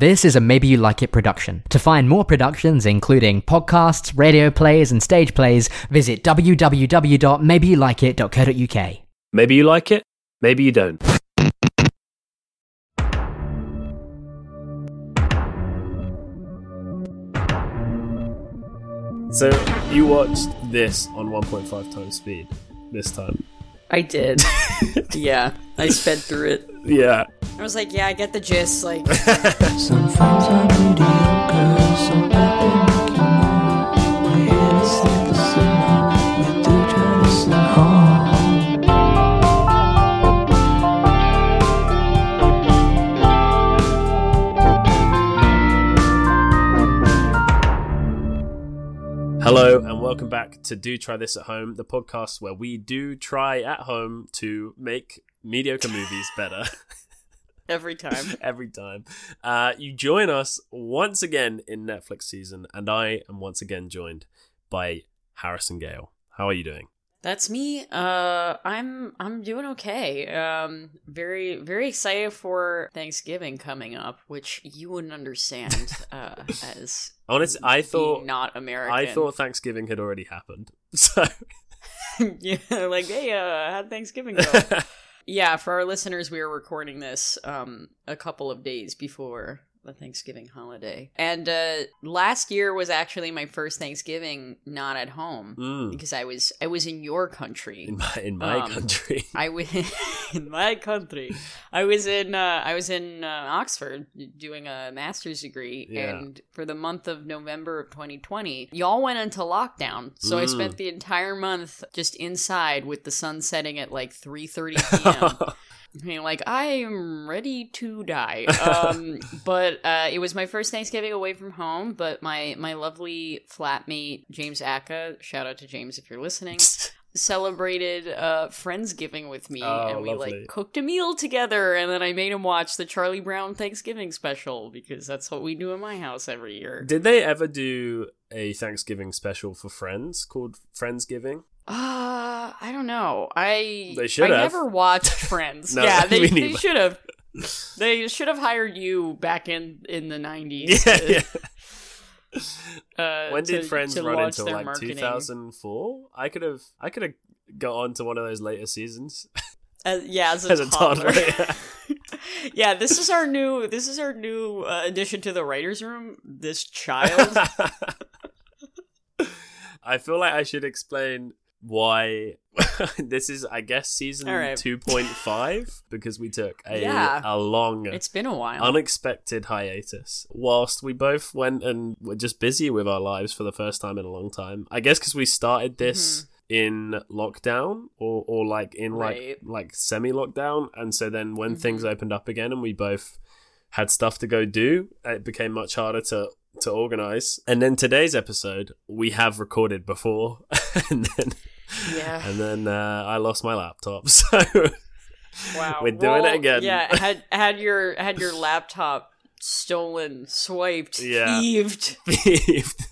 This is a Maybe You Like It production. To find more productions, including podcasts, radio plays, and stage plays, visit www.maybeyouLikeIt.co.uk. Maybe you like it, maybe you don't. So you watched this on 1.5 times speed this time. I did. yeah, I sped through it. Yeah. I was like, yeah, I get the gist. Like, Hello and welcome back to Do Try This at Home, the podcast where we do try at home to make mediocre movies better every time. every time. Uh, you join us once again in Netflix season, and I am once again joined by Harrison Gale. How are you doing? That's me. Uh, I'm I'm doing okay. Um, very very excited for Thanksgiving coming up, which you wouldn't understand uh, as Honestly, I thought not American. I thought Thanksgiving had already happened. So yeah, like hey, uh, how'd Thanksgiving go? yeah, for our listeners, we are recording this um a couple of days before the Thanksgiving holiday, and uh, last year was actually my first Thanksgiving not at home Mm. because I was I was in your country. in my in my Um, country. I was in my country. I was in uh, I was in uh, Oxford doing a master's degree, Yeah. and for the month of November of 2020, y'all went into lockdown. So I Mm. spent the entire month just inside with the sun setting at like 3:30 p.m. Being like, I am ready to die. Um, but uh, it was my first Thanksgiving away from home. But my my lovely flatmate James Aka, shout out to James if you're listening, celebrated uh friendsgiving with me Oh, and we lovely. like cooked a meal together and then i made him watch the charlie brown thanksgiving special because that's what we do in my house every year Did they ever do a Thanksgiving special for Friends called Friendsgiving? Uh i don't know i They should i have. never watched friends No, yeah they, they should have they should have hired you back in in the 90s Yeah, to, yeah. uh, When did to- Friends to run until like 2004? I could have I could have got on to one of those later seasons As, yeah, as a, as a toddler. toddler. yeah. yeah, this is our new this is our new uh, addition to the writers' room. This child. I feel like I should explain why this is I guess season right. 2.5 because we took a Yeah. a long it's been a while. unexpected hiatus whilst we both went and were just busy with our lives for the first time in a long time i guess because we started this in lockdown or, or like in like Right. like semi lockdown and so then when Mhm. things opened up again and we both had stuff to go do it became much harder to to organize and then today's episode we have recorded before and then yeah. and then uh, i lost my laptop so Wow. we're doing Well, it again Yeah, had had your had your laptop stolen, swiped, Yeah. thieved. thieved.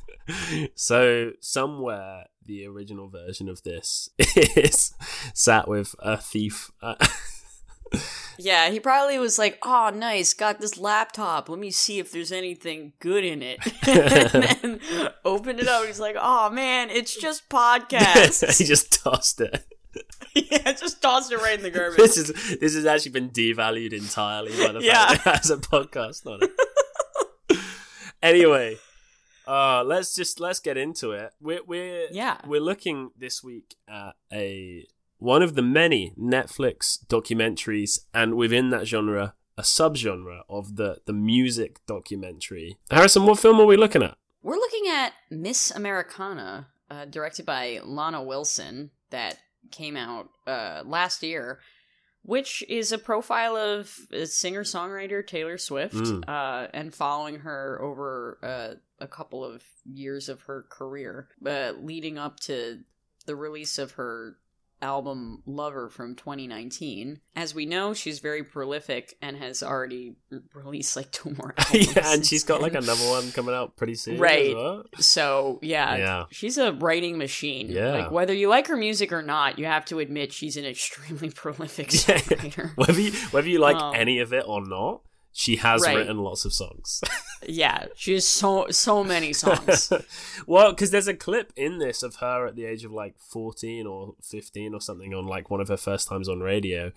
so somewhere the original version of this is sat with a thief. Uh, Yeah, he probably was like, "Oh, nice, got this laptop. Let me see if there's anything good in it." and then opened it up. He's like, "Oh man, it's just podcasts." he just tossed it. yeah, just tossed it right in the garbage. This is this has actually been devalued entirely by the Yeah. fact that it has a podcast on it. anyway, uh, let's just let's get into it. We're we're Yeah. we're looking this week at a one of the many Netflix documentaries, and within that genre, a subgenre of the the music documentary. Harrison, what film are we looking at? We're looking at Miss Americana, uh, directed by Lana Wilson, that came out uh, last year, which is a profile of singer songwriter Taylor Swift, Mm. uh, and following her over uh, a couple of years of her career, uh, leading up to the release of her album Lover from 2019. As we know, she's very prolific and has already released like two more albums. yeah, and she's got like another one coming out pretty soon. Right. well. So yeah, Yeah. she's a writing machine. Yeah. like whether you like her music or not, you have to admit she's an extremely prolific songwriter. Whether you, whether you like Um, any of it or not, she has Right. written lots of songs. Yeah, she has so so many songs. well, because there's a clip in this of her at the age of like 14 or 15 or something on like one of her first times on radio.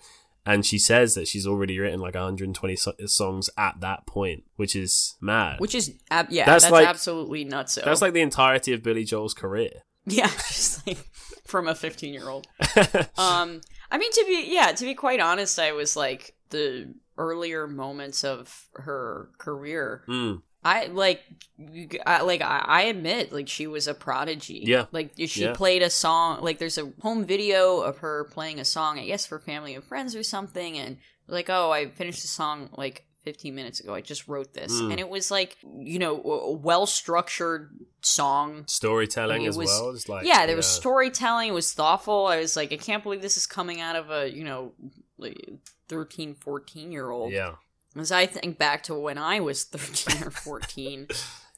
And she says that she's already written like 120 so- songs at that point, which is mad. Which is ab- yeah, That's that's, like- absolutely nuts. That's like the entirety of Billy Joel's career. yeah, just like from a 15 year old. Um, I mean to be yeah, to be quite honest, I was like the earlier moments of her career. Mm. I like, I, like I, I admit, like she was a prodigy. Yeah. like she Yeah. played a song. Like there's a home video of her playing a song, I guess for family and friends or something, and like, oh, I finished the song like 15 minutes ago. I just wrote this, Mm. and it was like, you know, a well structured song. Storytelling It as was- well. It's like, yeah, there was storytelling. It was thoughtful. I was like, I can't believe this is coming out of a you know, like 13, 14 year old. Yeah. As I think back to when I was 13 or 14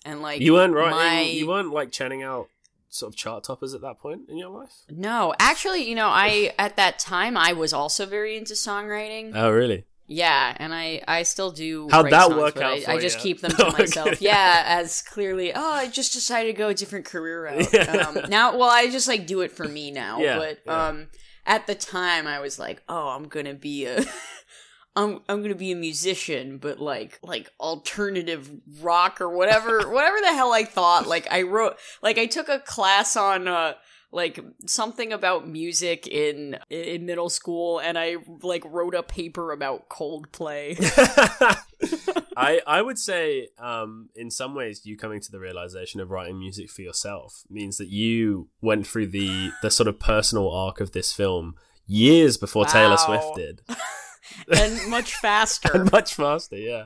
and like You weren't writing, my- you weren't like churning out sort of chart toppers at that point in your life? No, actually, you know, I at that time I was also very into songwriting. Oh, really? yeah, and I I still do How'd that songs, work out I, I just keep them to Okay. myself. Yeah, as clearly, oh, I just decided to go a different career route. Yeah. Um, now, well, I just like do it for me now, Yeah, but yeah. um at the time I was like, oh, I'm to be a I'm I'm gonna be a musician, but like like alternative rock or whatever whatever the hell I thought. Like I wrote like I took a class on uh like something about music in in middle school and I like wrote a paper about Coldplay. I I would say um in some ways you coming to the realization of writing music for yourself means that you went through the the sort of personal arc of this film years before Taylor Swift did. and much faster. And much faster, yeah.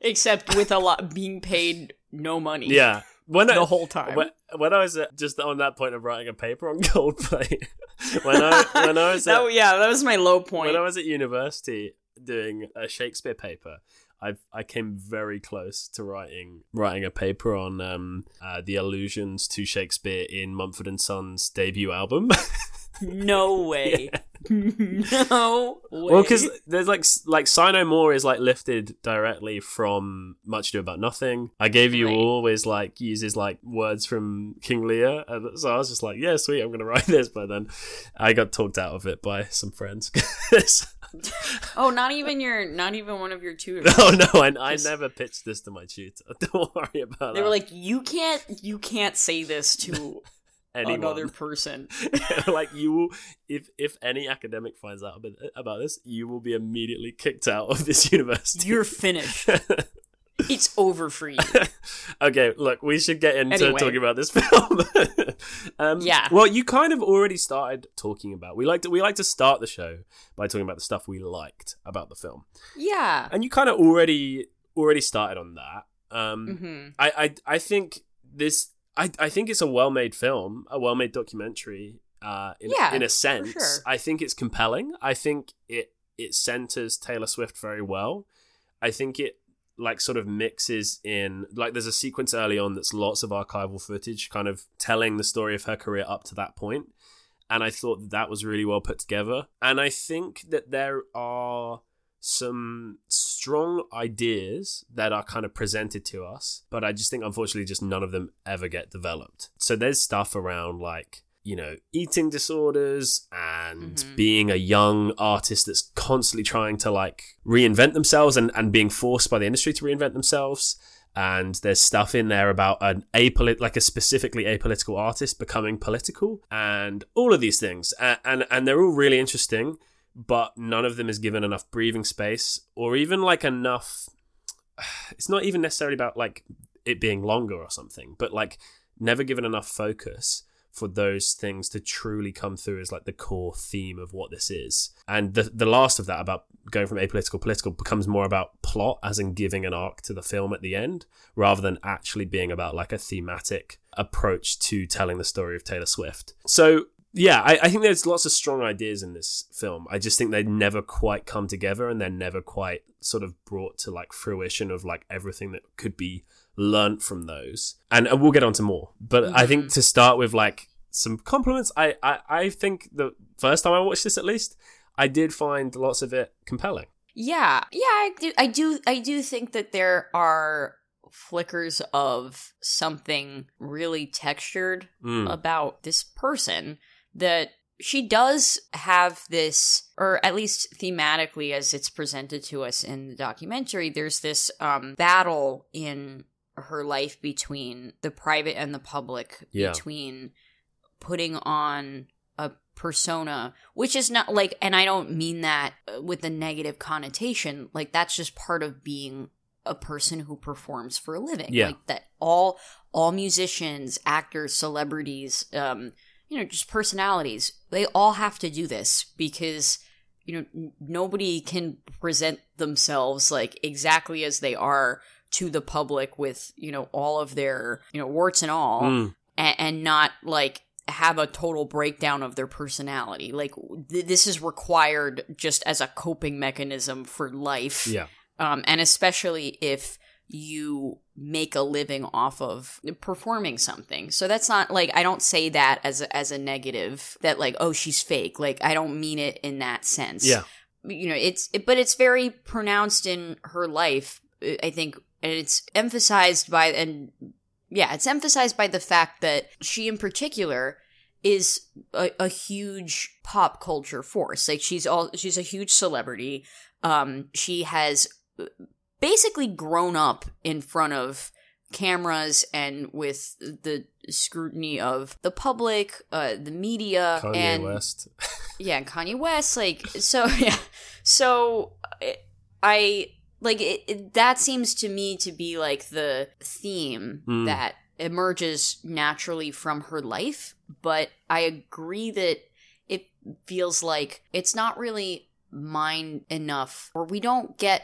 except with a lot being paid no money. Yeah. When I, The whole time. When, when I was at, just on that point of writing a paper on Coldplay, when I when I was at, That, yeah, that was my low point. when I was at university doing a Shakespeare paper, I I came very close to writing writing a paper on um uh, the allusions to Shakespeare in Mumford and Sons debut album. No way. No way. well, because there's like like Sigh No More is like lifted directly from Much Ado About Nothing. I gave you Right. always like uses like words from King Lear, and so I was just like, yeah, sweet, I'm gonna write this. But then I got talked out of it by some friends. oh, not even your, not even one of your tutors. Oh no, I, I Just- never pitched this to my tutor. Don't worry about it. They that. were like, you can't, you can't say this to Anyone. another person. like you will, if if any academic finds out about, this, you will be immediately kicked out of this university. You're finished. It's over for you. okay, look, we should get into Anyway. talking about this film. um, Yeah. Well, you kind of already started talking about. We like to we like to start the show by talking about the stuff we liked about the film, Yeah. and you kind of already already started on that. Um, hmm I, I I think this I, I think it's a well made film, a well made documentary. Uh, in, Yeah, in a sense, sure. I think it's compelling. I think it it centers Taylor Swift very well. I think it like sort of mixes in like there's a sequence early on that's lots of archival footage, kind of telling the story of her career up to that point. And I thought that, that was really well put together. And I think that there are some strong ideas that are kind of presented to us, but I just think unfortunately just none of them ever get developed. So there's stuff around like, you know, eating disorders and Mhm. being a young artist that's constantly trying to like reinvent themselves and, and being forced by the industry to reinvent themselves. And there's stuff in there about an apolit like a specifically apolitical artist becoming political and all of these things. And, and and they're all really interesting but none of them is given enough breathing space or even like enough it's not even necessarily about like it being longer or something but like never given enough focus for those things to truly come through as like the core theme of what this is. And the the last of that about going from apolitical political becomes more about plot as in giving an arc to the film at the end rather than actually being about like a thematic approach to telling the story of Taylor Swift. So yeah, I, I think there's lots of strong ideas in this film. I just think they never quite come together and they're never quite sort of brought to like fruition of like everything that could be learnt from those. And, and we'll get on to more. But I think to start with like some compliments, I, I, I think the first time I watched this at least, I did find lots of it compelling. Yeah, yeah, I do, I do, I do think that there are flickers of something really textured Mm. about this person that she does have this or at least thematically as it's presented to us in the documentary there's this um battle in her life between the private and the public Yeah. between putting on a persona which is not like and I don't mean that uh, with a negative connotation like that's just part of being a person who performs for a living Yeah. like that all all musicians actors celebrities um you know just personalities they all have to do this because you know n- nobody can present themselves like exactly as they are to the public with you know all of their you know warts and all Mm. and, and not like have a total breakdown of their personality like th- this is required just as a coping mechanism for life Yeah. um, and especially if you make a living off of performing something. So that's not like I don't say that as a, as a negative that like oh she's fake. Like I don't mean it in that sense. Yeah. You know, it's it, but it's very pronounced in her life. I think and it's emphasized by and yeah, it's emphasized by the fact that she in particular is a, a huge pop culture force. Like she's all she's a huge celebrity. Um she has basically grown up in front of cameras and with the scrutiny of the public, uh, the media, Kanye and West. yeah, Kanye West. Like so, yeah. So I- I like it, it, that seems to me to be like the theme Mm. that emerges naturally from her life. But I agree that it feels like it's not really mine enough, or we don't get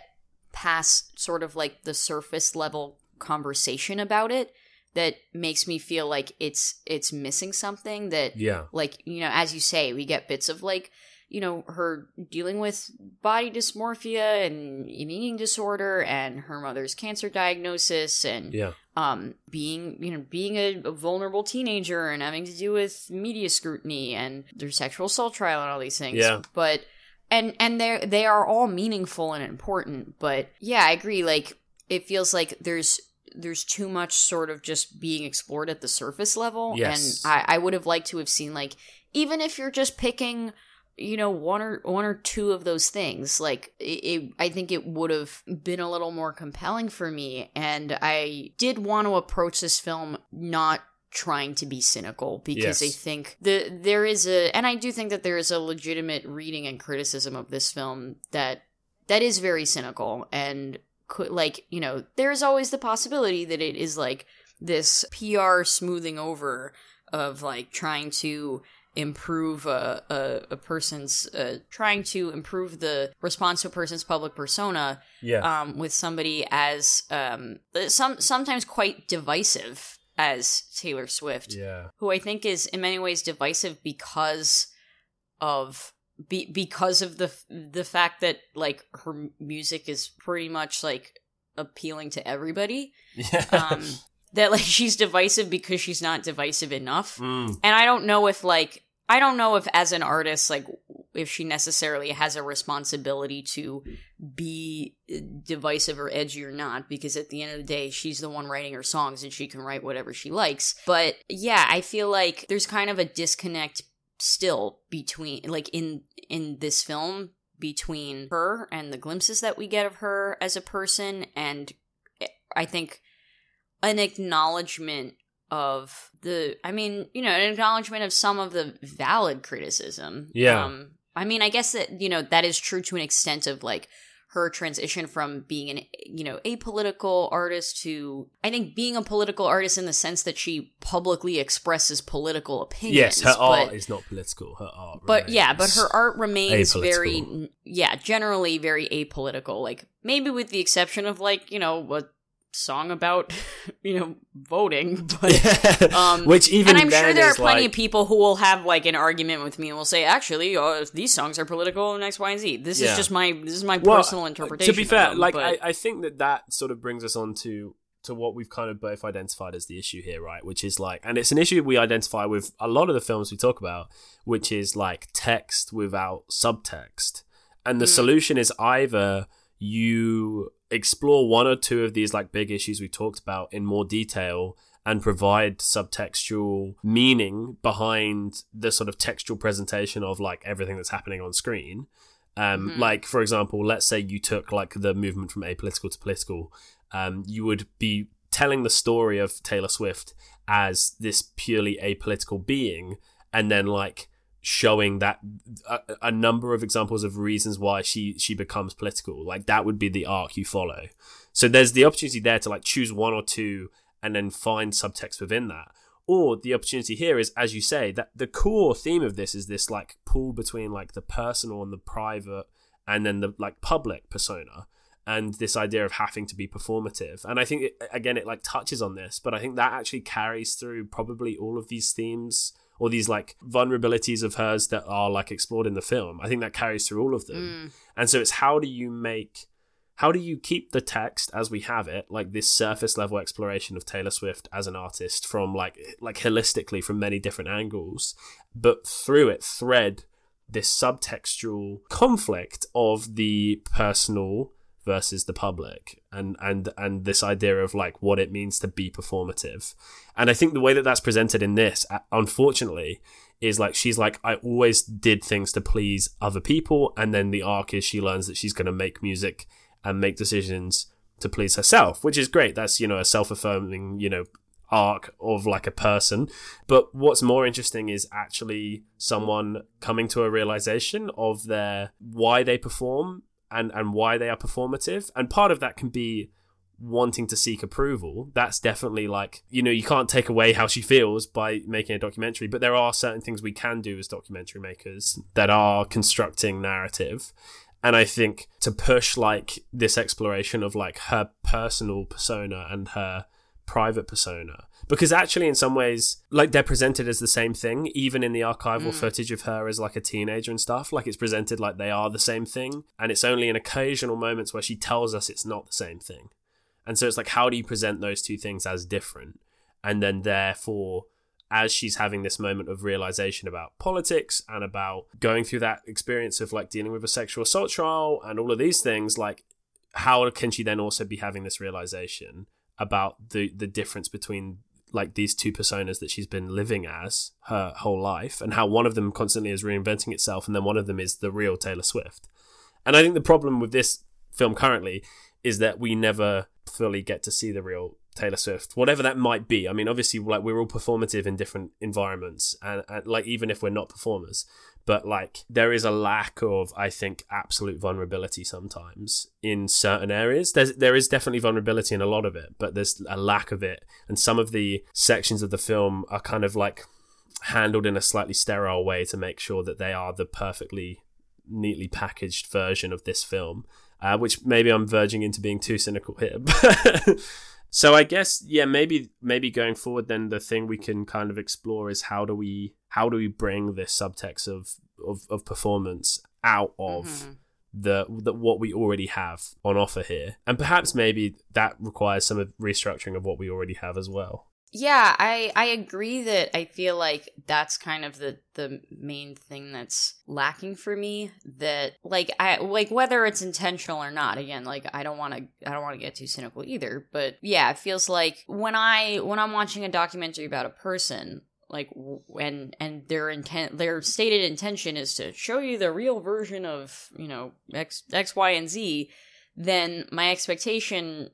past sort of like the surface level conversation about it that makes me feel like it's it's missing something that Yeah. like you know as you say we get bits of like you know her dealing with body dysmorphia and an eating disorder and her mother's cancer diagnosis and Yeah. um being you know being a, a vulnerable teenager and having to do with media scrutiny and their sexual assault trial and all these things Yeah. but and and they they are all meaningful and important but yeah i agree like it feels like there's there's too much sort of just being explored at the surface level Yes. and i i would have liked to have seen like even if you're just picking you know one or one or two of those things like it, it i think it would have been a little more compelling for me and i did want to approach this film not trying to be cynical because Yes. i think the there is a and i do think that there is a legitimate reading and criticism of this film that that is very cynical and could like you know there's always the possibility that it is like this pr smoothing over of like trying to improve a, a, a person's uh, trying to improve the response to a person's public persona Yeah. um, with somebody as um, some sometimes quite divisive as Taylor Swift yeah. who I think is in many ways divisive because of be, because of the the fact that like her music is pretty much like appealing to everybody. Yeah. Um, that like she's divisive because she's not divisive enough. Mm. And I don't know if like I don't know if as an artist like if she necessarily has a responsibility to be divisive or edgy or not because at the end of the day she's the one writing her songs and she can write whatever she likes. But yeah, I feel like there's kind of a disconnect still between like in in this film between her and the glimpses that we get of her as a person and I think an acknowledgement of the I mean, you know, an acknowledgement of some of the valid criticism. Yeah. Um I mean, I guess that, you know, that is true to an extent of like her transition from being an you know apolitical artist to I think being a political artist in the sense that she publicly expresses political opinions. Yes, her art is not political. Her art. but yeah, but her art remains apolitical. very yeah, generally very apolitical. Like maybe with the exception of like you know a song about you know voting, but um, Which even and I'm sure there are plenty like- of people who will have like an argument with me and will say, actually, uh, these songs are political and X, Y, and Z. This Yeah. is just my this is my Well, personal interpretation. To be fair, them, like but- I, I think that that sort of brings us on to to what we've kind of both identified as the issue here, right? Which is like, and it's an issue we identify with a lot of the films we talk about, which is like text without subtext. And the solution is either you explore one or two of these like big issues we talked about in more detail and provide subtextual meaning behind the sort of textual presentation of like everything that's happening on screen. Um, Like, for example, let's say you took like the movement from apolitical to political, um, you would be telling the story of Taylor Swift as this purely apolitical being, and then like showing that a, a number of examples of reasons why she she becomes political. Like that would be the arc you follow. So there's the opportunity there to like choose one or two and then find subtext within that. Or the opportunity here is, as you say, that the core theme of this is this like pull between like the personal and the private, and then the like public persona, and this idea of having to be performative. And I think it, again, it like touches on this, but I think that actually carries through probably all of these themes or these like vulnerabilities of hers that are like explored in the film. I think that carries through all of them. Mm. And so it's how do you make how do you keep the text as we have it like this surface level exploration of taylor swift as an artist from like like holistically from many different angles but through it thread this subtextual conflict of the personal versus the public and and and this idea of like what it means to be performative. And i think the way that that's presented in this uh, unfortunately is like she's like i always did things to please other people and then the arc is she learns that she's going to make music and make decisions to please herself which is great. That's you know a self-affirming you know arc of like a person. But what's more interesting is actually someone coming to a realization of their why they perform and and why they are performative. And part of that can be wanting to seek approval. That's definitely like you know you can't take away how she feels by making a documentary but there are certain things we can do as documentary makers that are constructing narrative. And i think to push like this exploration of like her personal persona and her private persona because actually in some ways like they're presented as the same thing even in the archival mm. footage of her as like a teenager and stuff. Like it's presented like they are the same thing and it's only in occasional moments where she tells us it's not the same thing. And so it's like how do you present those two things as different? And then therefore as she's having this moment of realization about politics and about going through that experience of like dealing with a sexual assault trial and all of these things like how can she then also be having this realization about the the difference between like these two personas that she's been living as her whole life and how one of them constantly is reinventing itself and then one of them is the real Taylor Swift. And I think the problem with this film currently is that we never fully get to see the real Taylor Swift, whatever that might be. I mean, obviously, like we're all performative in different environments, and, and like even if we're not performers, but like there is a lack of, I think, absolute vulnerability sometimes in certain areas. There's there is definitely vulnerability in a lot of it, but there's a lack of it, and some of the sections of the film are kind of like handled in a slightly sterile way to make sure that they are the perfectly neatly packaged version of this film, uh, which maybe I'm verging into being too cynical here. so I guess yeah, maybe maybe going forward, then the thing we can kind of explore is how do we how do we bring this subtext of of, of performance out of mm-hmm. the, the what we already have on offer here, and perhaps maybe that requires some of restructuring of what we already have as well. Yeah, I I agree that I feel like that's kind of the the main thing that's lacking for me that like I like whether it's intentional or not again like I don't want to I don't want to get too cynical either but yeah it feels like when I when I'm watching a documentary about a person like and and their intent their stated intention is to show you the real version of you know x x y and z then my expectation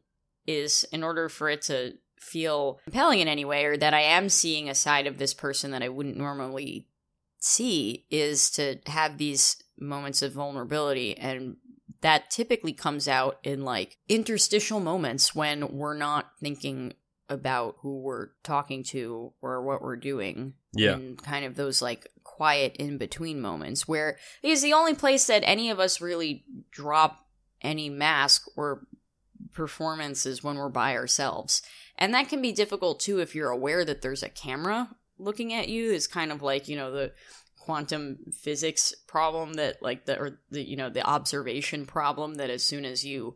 is in order for it to feel compelling in any way or that I am seeing a side of this person that I wouldn't normally see is to have these moments of vulnerability. And that typically comes out in like interstitial moments when we're not thinking about who we're talking to or what we're doing Yeah. in kind of those like quiet in between moments where because the only place that any of us really drop any mask or performance is when we're by ourselves and that can be difficult too if you're aware that there's a camera looking at you is kind of like you know the quantum physics problem that like the or the you know the observation problem that as soon as you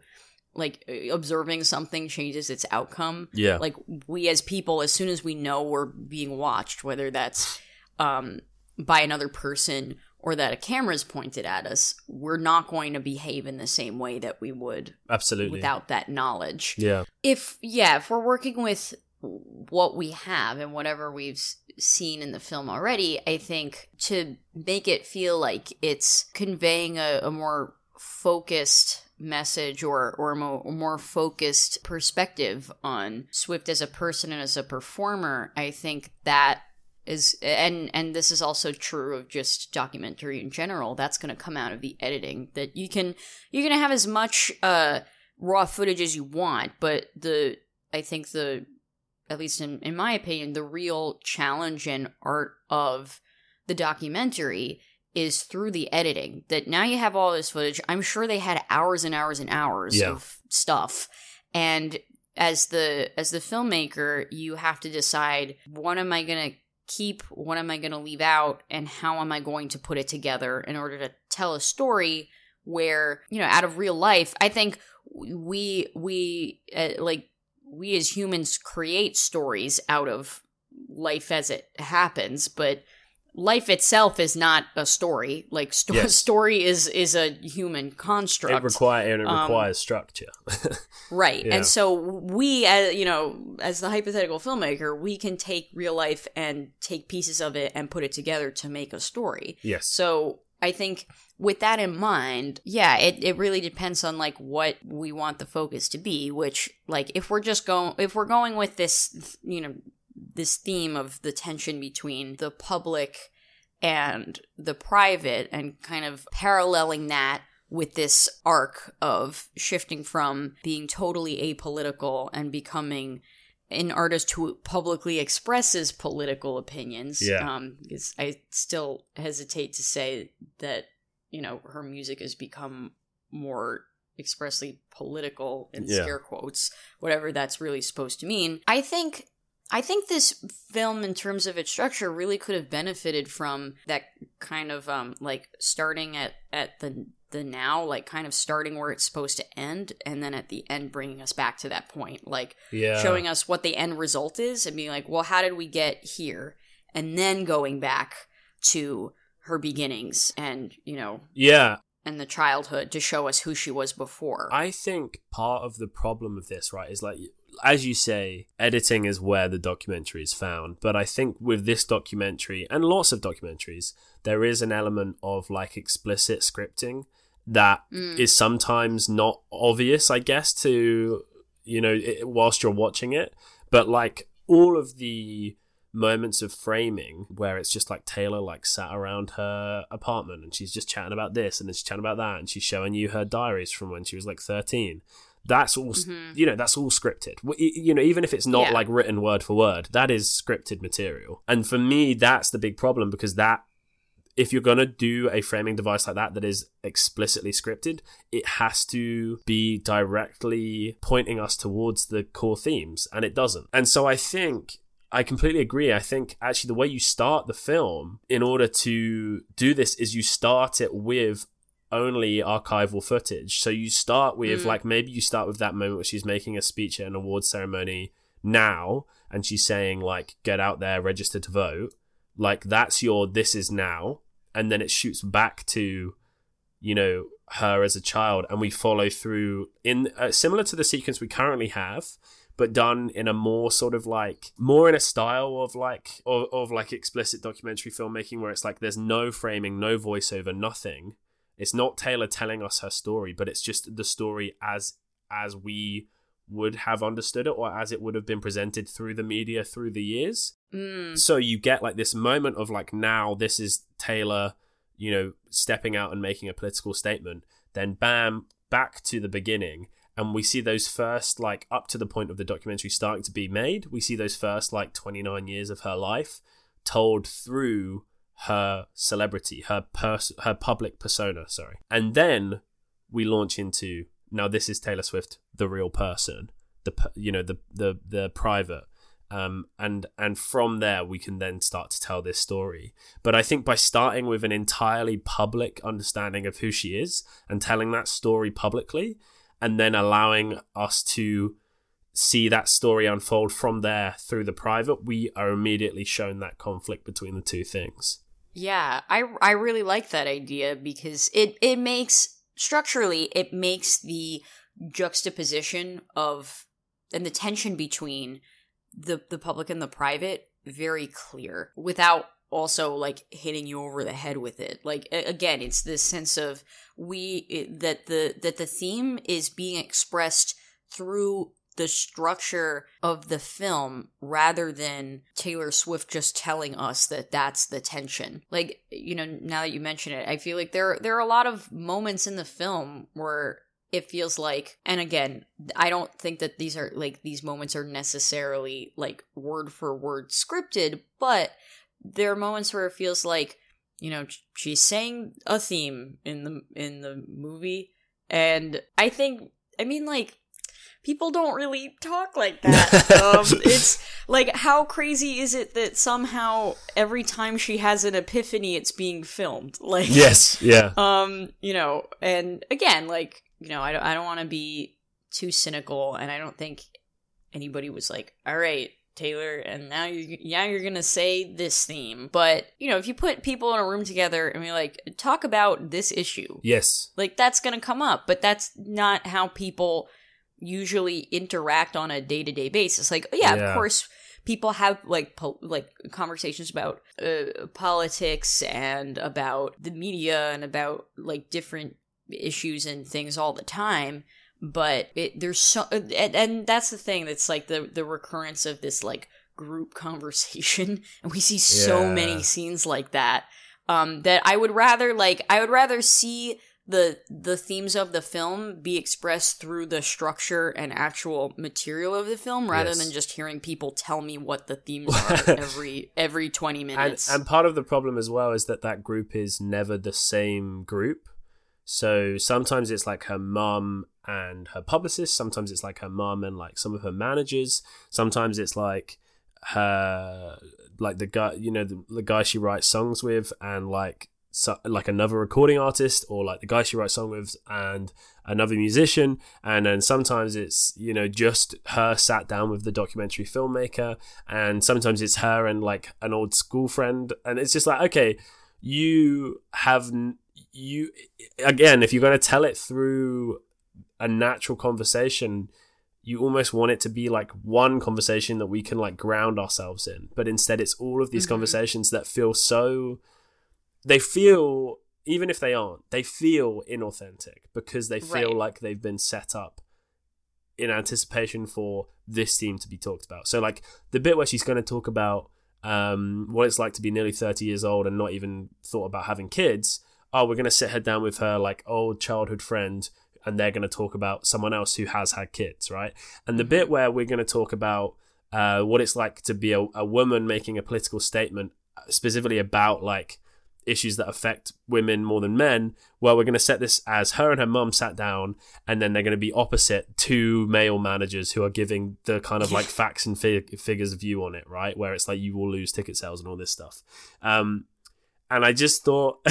like observing something changes its outcome Yeah. like we as people as soon as we know we're being watched whether that's um by another person or that a camera's pointed at us, we're not going to behave in the same way that we would Absolutely. without that knowledge. Yeah. If yeah, if we're working with what we have and whatever we've seen in the film already, I think to make it feel like it's conveying a, a more focused message or or a more focused perspective on Swift as a person and as a performer, I think that is and and this is also true of just documentary in general that's going to come out of the editing that you can you're going to have as much uh raw footage as you want but the i think the at least in in my opinion the real challenge and art of the documentary is through the editing that now you have all this footage. I'm sure they had hours and hours and hours Yeah. of stuff. And as the as the filmmaker you have to decide what am i going to keep? What am i going to leave out? And how am i going to put it together in order to tell a story where you know out of real life i think we we uh, like we as humans create stories out of life as it happens but life itself is not a story like sto- Yes. story is is a human construct. It require and it Um, requires structure. Right. Yeah. And so we as you know, as the hypothetical filmmaker, we can take real life and take pieces of it and put it together to make a story. yes. So I think with that in mind, yeah, it, it really depends on like what we want the focus to be, which like if we're just going if we're going with this you know, this theme of the tension between the public and the private and kind of paralleling that with this arc of shifting from being totally apolitical and becoming an artist who publicly expresses political opinions. Yeah. Um, because I still hesitate to say that, you know, her music has become more expressly political in Yeah. scare quotes, whatever that's really supposed to mean. I think I think this film, in terms of its structure, really could have benefited from that kind of um, like starting at at the the now, like kind of starting where it's supposed to end, and then at the end bringing us back to that point, like Yeah. showing us what the end result is, and being like, well, how did we get here, and then going back to her beginnings and you know Yeah. and the childhood to show us who she was before. I think part of the problem of this, right, is like, as you say, editing is where the documentary is found. But I think with this documentary and lots of documentaries, there is an element of like explicit scripting that is Mm. sometimes not obvious, I guess, to, you know, it, whilst you're watching it. But like all of the moments of framing where it's just like Taylor like sat around her apartment and she's just chatting about this and then she's chatting about that and she's showing you her diaries from when she was like 13 that's all s Mhm. you know that's all scripted you know even if it's not Yeah. like written word for word that is scripted material and for me that's the big problem because that if you're going to do a framing device like that that is explicitly scripted, it has to be directly pointing us towards the core themes, and it doesn't. And so I think. I completely agree. I think actually the way you start the film in order to do this is you start it with only archival footage. So you start with Mm. like maybe you start with that moment where she's making a speech at an award ceremony now and she's saying like get out there register to vote like that's your this is now and then it shoots back to you know her as a child and we follow through in uh, similar to the sequence we currently have but done in a more sort of like more in a style of like of, of like explicit documentary filmmaking where it's like there's no framing no voiceover nothing it's not taylor telling us her story but it's just the story as as we would have understood it or as it would have been presented through the media through the years Mm. so you get like this moment of like now this is Taylor, you know, stepping out and making a political statement. Then bam, back to the beginning, and we see those first like up to the point of the documentary starting to be made. We see those first like 29 years of her life told through her celebrity, her pers- her public persona, sorry. And then we launch into now this is Taylor Swift, the real person, the you know the the the private um, and and from there we can then start to tell this story. But I think by starting with an entirely public understanding of who she is and telling that story publicly, and then allowing us to see that story unfold from there through the private, we are immediately shown that conflict between the two things. Yeah, I I really like that idea because it it makes structurally it makes the juxtaposition of and the tension between the the public and the private very clear without also like hitting you over the head with it. Like again it's this sense of we that the that the theme is being expressed through the structure of the film rather than Taylor Swift just telling us that that's the tension. Like, you know, now that you mention it, I feel like there there are a lot of moments in the film where it feels like and again, I don't think that these are like these moments are necessarily like word for word scripted, but there are moments where it feels like, you know, she's saying a theme in the in the movie and I think I mean like people don't really talk like that. um, it's like how crazy is it that somehow every time she has an epiphany, it's being filmed? Like Yes, yeah. um, you know, and again, like you know, I don't, I don't want to be too cynical, and I don't think anybody was like, all right. Taylor, and now you now you're gonna say this theme, but you know if you put people in a room together and we like talk about this issue, Yes. like that's going to come up, but that's not how people usually interact on a day-to-day basis. Like yeah, Yeah. of course people have like po- like conversations about uh, politics and about the media and about like different issues and things all the time but it there's so and, and that's the thing that's like the the recurrence of this like group conversation and we see so Yeah. many scenes like that um that I would rather like I would rather see the the themes of the film be expressed through the structure and actual material of the film rather Yes. than just hearing people tell me what the themes are every every 20 And minutes. and part of the problem as well is that that group is never the same group. So sometimes it's like her mum and her publicist. Sometimes it's like her mum and like some of her managers. Sometimes it's like her like the guy you know the, the guy she writes songs with and like so, like another recording artist or like the guy she writes song with and another musician. And then sometimes it's you know just her sat down with the documentary filmmaker. And sometimes it's her and like an old school friend. And it's just like okay you have you again if you're going to tell it through a natural conversation you almost want it to be like one conversation that we can like ground ourselves in. But instead it's all of these Mhm. conversations that feel so they feel even if they aren't they feel inauthentic because they feel Right. like they've been set up in anticipation for this theme to be talked about. So like the bit where she's going to talk about um, what it's like to be nearly 30 years old and not even thought about having kids oh we're going to sit her down with her like old childhood friend and they're going to talk about someone else who has had kids right? And the bit where we're going to talk about uh, what it's like to be a, a woman making a political statement uh, specifically about like issues that affect women more than men well we're going to set this as her and her mum sat down and then they're going to be opposite two male managers who are giving the kind of like facts and fig- figures view on it right? Where it's like you will lose ticket sales and all this stuff. Um and i just thought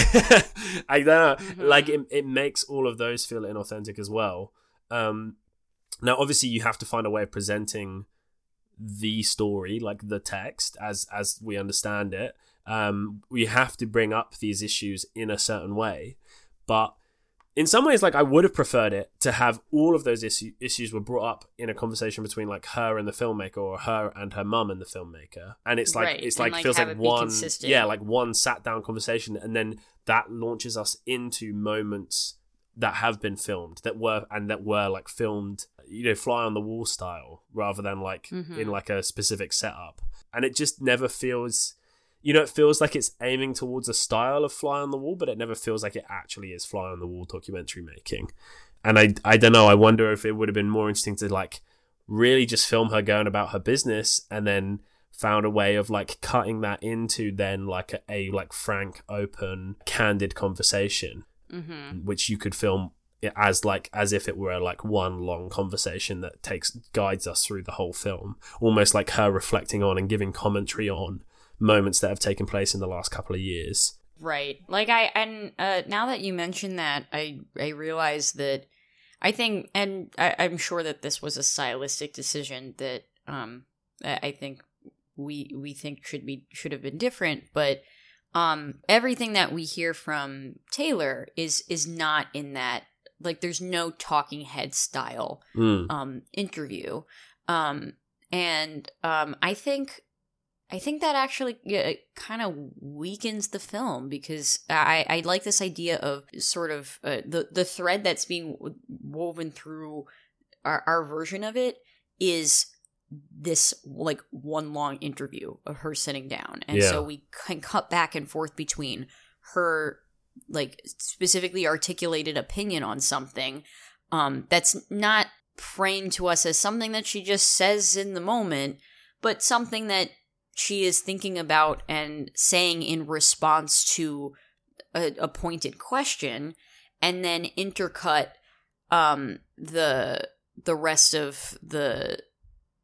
i don't know Mhm. like it, it makes all of those feel inauthentic as well. Um now obviously you have to find a way of presenting the story like the text as as we understand it um we have to bring up these issues in a certain way. But in some ways like i would have preferred it to have all of those issue, issues were brought up in a conversation between like her and the filmmaker or her and her mum and the filmmaker. And it's like Right, it's like, like, feels like one yeah like one sat down conversation and then that launches us into moments that have been filmed that were and that were like filmed you know fly on the wall style rather than like Mhm. in like a specific setup. And it just never feels you know it feels like it's aiming towards a style of fly on the wall but it never feels like it actually is fly on the wall documentary making. And i i don't know i wonder if it would have been more interesting to like really just film her going about her business and then found a way of like cutting that into then like a, a like frank open candid conversation hmm which you could film as like as if it were like one long conversation that takes guides us through the whole film almost like her reflecting on and giving commentary on moments that have taken place in the last couple of years Right. Like I and uh now that you mention that, I I realize that I think and I, I'm sure that this was a stylistic decision that um I think we we think should be should have been different, but um everything that we hear from Taylor is is not in that like there's no talking head style Mm. um interview um and um i think i think that actually yeah, kind of weakens the film because i i like this idea of sort of uh, the the thread that's being woven through our, our version of it is this like one long interview of her sitting down and Yeah. so we can cut back and forth between her like specifically articulated opinion on something um that's not framed to us as something that she just says in the moment but something that she is thinking about and saying in response to a, a pointed question and then intercut um the the rest of the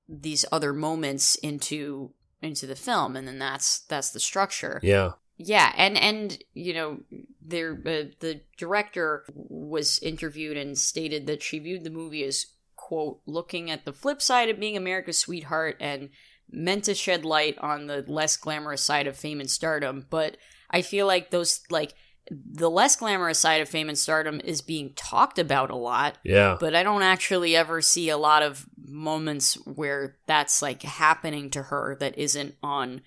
these other moments into into the film. And then that's that's the structure. Yeah. yeah. And and you know there uh, the director was interviewed and stated that she viewed the movie as quote looking at the flip side of being america's sweetheart and meant to shed light on the less glamorous side of fame and stardom but i feel like those like the less glamorous side of fame and stardom is being talked about a lot Yeah. but I don't actually ever see a lot of moments where that's like happening to her that isn't on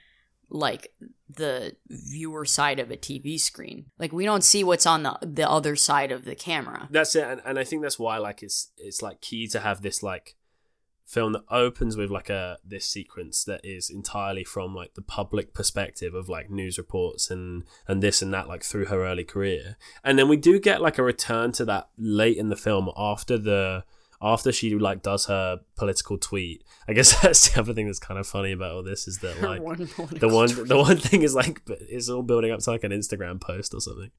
like the viewer side of a TV screen. Like we don't see what's on the the other side of the camera. That's it, and, and I think that's why like it's it's like key to have this like film that opens with like a this sequence that is entirely from like the public perspective of like news reports and and this and that like through her early career and then we do get like a return to that late in the film after the after she like does her political tweet i guess that's the other thing that's kind of funny about all this is that like one the one tweet. the one thing is like it's all building up to like an Instagram post or something,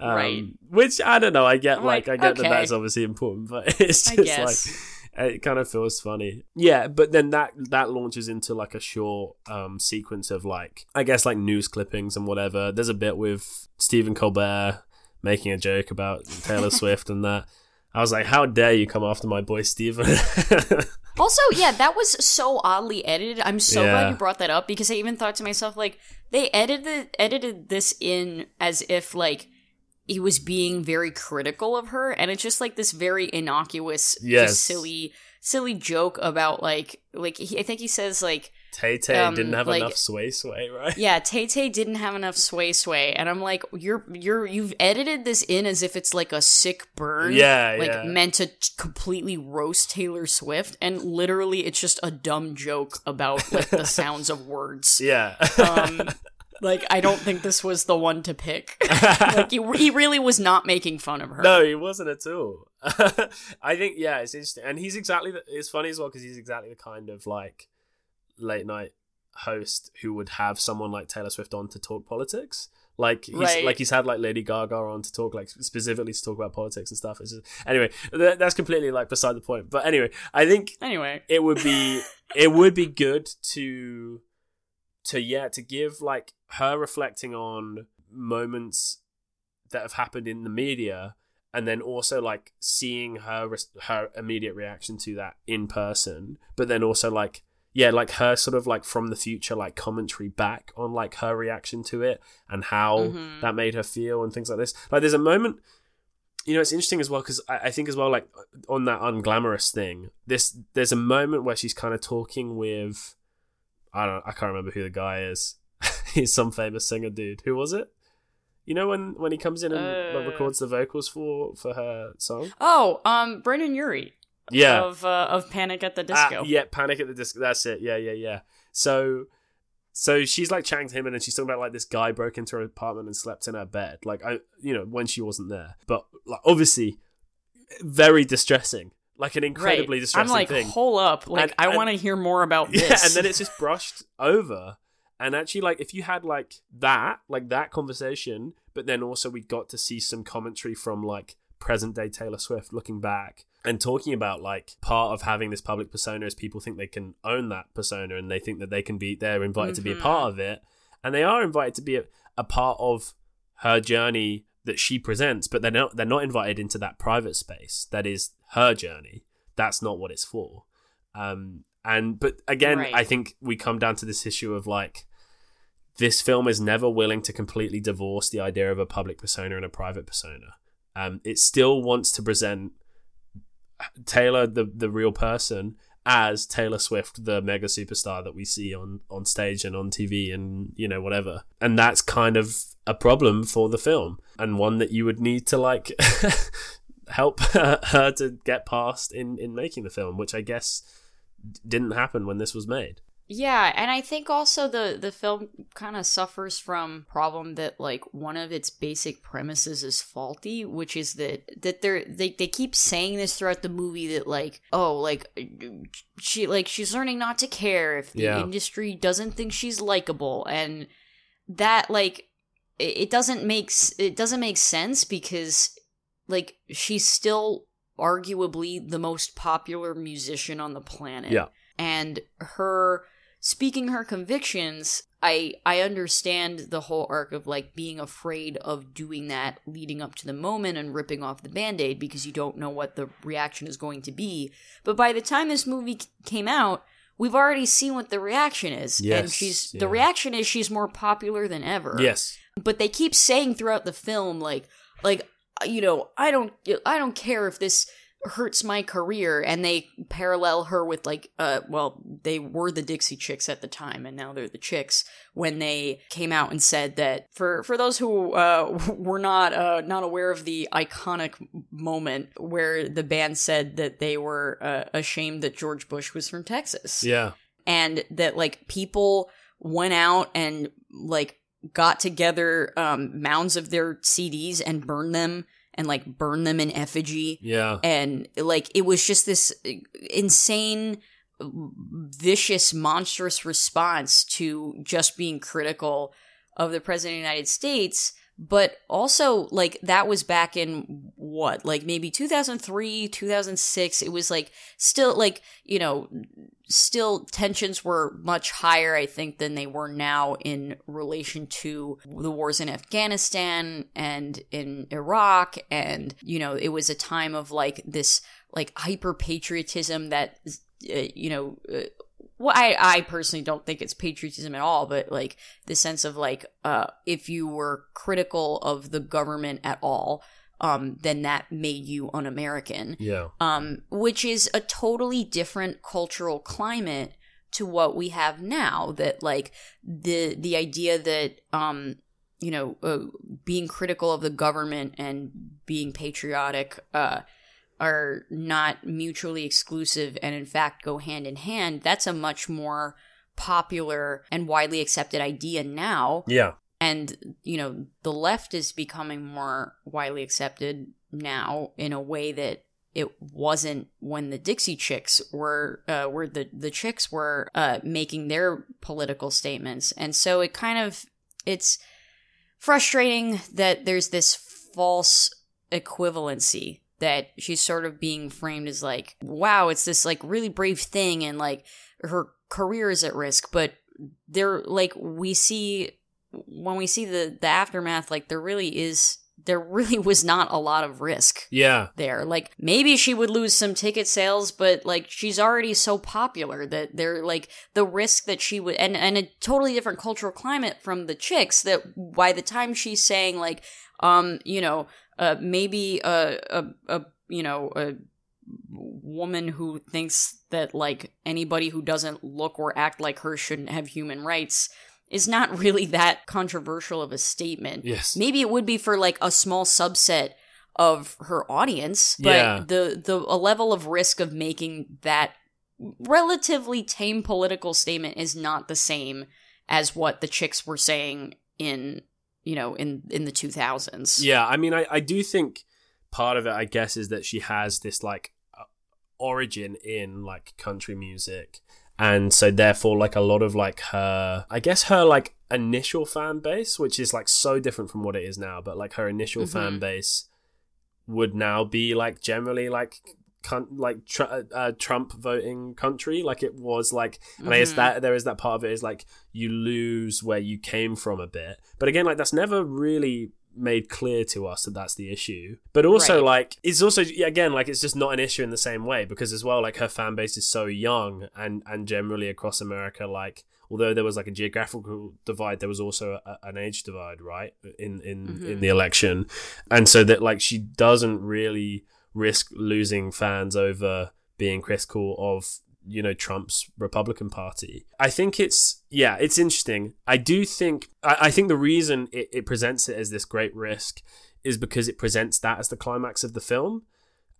um, Right. Which I don't know. I get I'm like, like, I get that that's obviously important, but it's just like it kind of feels funny. Yeah, but then that that launches into like a short um sequence of like I guess like news clippings and whatever. There's a bit with Stephen Colbert making a joke about Taylor Swift and that. I was like, how dare you come after my boy Stephen? Also, yeah, that was so oddly edited. I'm so Yeah. glad you brought that up because I even thought to myself like they edited edited this in as if like he was being very critical of her and it's just like this very innocuous Yes. just silly silly joke about like like he, I think he says like Tay Tay Um, didn't have like- enough sway sway, right? yeah, Tay Tay didn't have enough sway sway, and I'm like, you're you're you've edited this in as if it's like a sick burn, Yeah, like yeah. meant to completely roast Taylor Swift, and literally it's just a dumb joke about like the sounds of words. Yeah. Um, like I don't think this was the one to pick. like he, he really was not making fun of her. No, he wasn't at all. I think yeah, it's interesting, and he's exactly. The, it's funny as well because he's exactly the kind of like late night host who would have someone like Taylor Swift on to talk politics. Like he's Right. like he's had like Lady Gaga on to talk like specifically to talk about politics and stuff. It's just, anyway, that, that's completely like beside the point. But anyway, I think Anyway, it would be it would be good to to yeah to give like her reflecting on moments that have happened in the media and then also like seeing her her immediate reaction to that in person but then also like yeah like her sort of like from the future like commentary back on like her reaction to it and how Mhm. that made her feel and things like this like there's a moment you know it's interesting as well because I, I think as well like on that unglamorous thing this there's a moment where she's kind of talking with i don't i can't remember who the guy is. He's some famous singer dude. Who was it? You know when when he comes in and Uh. records the vocals for for her song? Oh, um, Brendon Urie yeah. of uh, of Panic at the Ah, Disco. yeah panic at the disco. That's it. Yeah yeah yeah. So so she's like chatting to him and then she's talking about like this guy broke into her apartment and slept in her bed. Like i you know when she wasn't there. But like obviously very distressing like an incredibly right. distressing I'm like, thing hold up, like And- I want to hear more about this. yeah and then it's just brushed over and actually like if you had like that like that conversation but then also we got to see some commentary from like present day taylor swift looking back and talking about like part of having this public persona is people think they can own that persona and they think that they can be they're invited to be a Mhm. part of it and they are invited to be a, a part of her journey that she presents but they're not they're not invited into that private space that is her journey that's not what it's for um and but again Right. i think we come down to this issue of like this film is never willing to completely divorce the idea of a public persona and a private persona. Um, it still wants to present Taylor, the the real person, as Taylor Swift, the mega superstar that we see on on stage and on TV and you know whatever. And that's kind of a problem for the film and one that you would need to like help her to get past in in making the film, which I guess didn't happen when this was made. Yeah, and I think also the the film kind of suffers from problem that like one of its basic premises is faulty, which is that that they're they they keep saying this throughout the movie that like oh like she like she's learning not to care if the Yeah. industry doesn't think she's likable and that like it it doesn't make it doesn't make sense because like she's still arguably the most popular musician on the planet Yeah. and her speaking her convictions i i understand the whole arc of like being afraid of doing that leading up to the moment and ripping off the band-aid because you don't know what the reaction is going to be but by the time this movie came out we've already seen what the reaction is and she's yeah. the reaction is she's more popular than ever Yes. but they keep saying throughout the film like like you know i don't i don't care if this hurts my career and they parallel her with like uh well they were the dixie chicks at the time and now they're the chicks when they came out and said that for for those who uh were not uh not aware of the iconic moment where the band said that they were uh, ashamed that george bush was from texas Yeah. and that like people went out and like got together um mounds of their CDs and burned them and like burned them in effigy Yeah. and like it was just this insane vicious monstrous response to just being critical of the president of the United States but also like that was back in what? Like maybe 2003 2006 it was like still like you know still tensions were much higher i think than they were now in relation to the wars in afghanistan and in iraq. And you know it was a time of like this like hyper patriotism that uh, you know uh, well, I, I personally don't think it's patriotism at all, but like the sense of like, uh, if you were critical of the government at all, um, then that made you un-American Yeah. um, which is a totally different cultural climate to what we have now. That like the the idea that um, you know uh, being critical of the government and being patriotic uh, are not mutually exclusive and in fact go hand in hand. That's a much more popular and widely accepted idea now Yeah. and you know the left is becoming more widely accepted now in a way that it wasn't when the Dixie Chicks were uh, were the the chicks were uh, making their political statements, and so it kind of it's frustrating that there's this false equivalency that she's sort of being framed as like wow it's this like really brave thing and like her career is at risk but there like we see when we see the the aftermath like there really is there really was not a lot of risk Yeah. there like maybe she would lose some ticket sales but like she's already so popular that they're like the risk that she would and and a totally different cultural climate from the chicks that by the time she's saying like um you know uh maybe a a, a you know a woman who thinks that like anybody who doesn't look or act like her shouldn't have human rights is not really that controversial of a statement. Yes. Maybe it would be for like a small subset of her audience, but Yeah. the the a level of risk of making that relatively tame political statement is not the same as what the chicks were saying in you know in in the 2000s. Yeah, I mean, I, I do think part of it, I guess, is that she has this like uh, origin in like country music, and so therefore, like a lot of like her, I guess her like initial fan base, which is like so different from what it is now, but like her initial fan Mhm. base would now be like generally like. Like tr- uh, Trump voting country, like it was like, and I guess Mhm. that there is that part of it is like you lose where you came from a bit, but again, like that's never really made clear to us that that's the issue. But also, Right. like, it's also yeah, again like it's just not an issue in the same way because as well, like her fan base is so young and and generally across America, like although there was like a geographical divide, there was also a, an age divide, right? In in Mhm. in the election, and so that like she doesn't really risk losing fans over being critical of you know Trump's Republican Party. I think it's yeah, it's interesting. I do think I, I think the reason it, it presents it as this great risk is because it presents that as the climax of the film.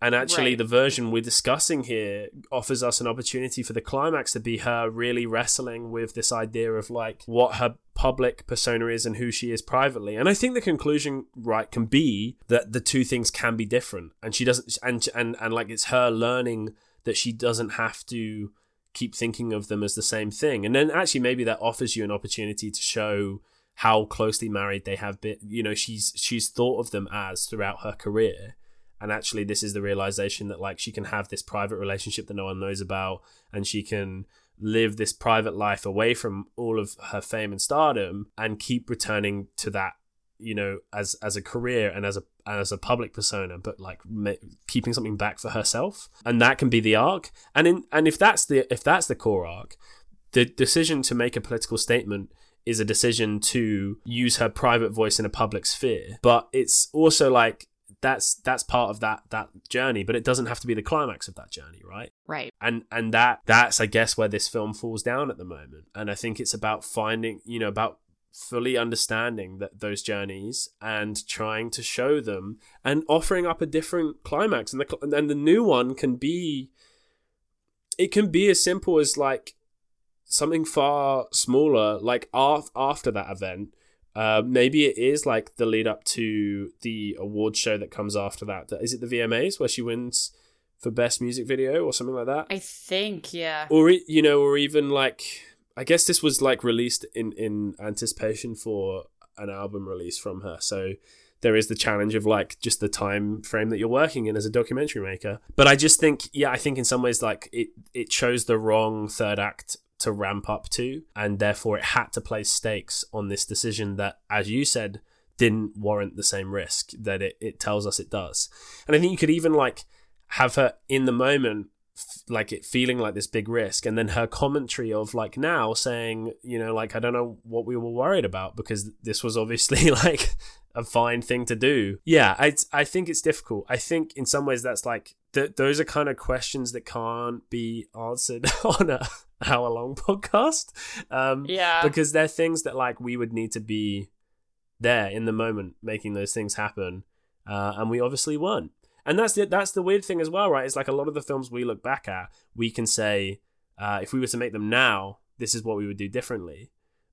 And actually, Right. the version we're discussing here offers us an opportunity for the climax to be her really wrestling with this idea of like what her public persona is and who she is privately. And I think the conclusion, right, can be that the two things can be different. And she doesn't, and and and like it's her learning that she doesn't have to keep thinking of them as the same thing. And then actually, maybe that offers you an opportunity to show how closely married they have been. You know, she's she's thought of them as throughout her career and actually this is the realization that like she can have this private relationship that no one knows about and she can live this private life away from all of her fame and stardom and keep returning to that you know as as a career and as a as a public persona but like ma- keeping something back for herself. And that can be the arc. And in and if that's the if that's the core arc the decision to make a political statement is a decision to use her private voice in a public sphere. But it's also like that's that's part of that that journey but it doesn't have to be the climax of that journey right? Right. and and that that's i guess where this film falls down at the moment. And i think it's about finding you know about fully understanding that those journeys and trying to show them and offering up a different climax. And the and the new one can be it can be as simple as like something far smaller like af- after that event uh, maybe it is like the lead up to the award show that comes after that. Is it the VMAs where she wins for best music video or something like that? I think, yeah. or you know, or even like I guess this was like released in in anticipation for an album release from her. So there is the challenge of like just the time frame that you're working in as a documentary maker. But I just think, yeah, I think in some ways like it it chose the wrong third act to ramp up to, and therefore it had to place stakes on this decision that, as you said, didn't warrant the same risk that it, it tells us it does. And I think you could even like have her in the moment like it feeling like this big risk and then her commentary of like now saying you know like i don't know what we were worried about because this was obviously like a fine thing to do yeah i i think it's difficult i think in some ways that's like th- those are kind of questions that can't be answered on a hour long podcast um Yeah. because they're things that like we would need to be there in the moment making those things happen uh, and we obviously weren't and that's the that's the weird thing as well right it's like a lot of the films we look back at we can say uh, if we were to make them now this is what we would do differently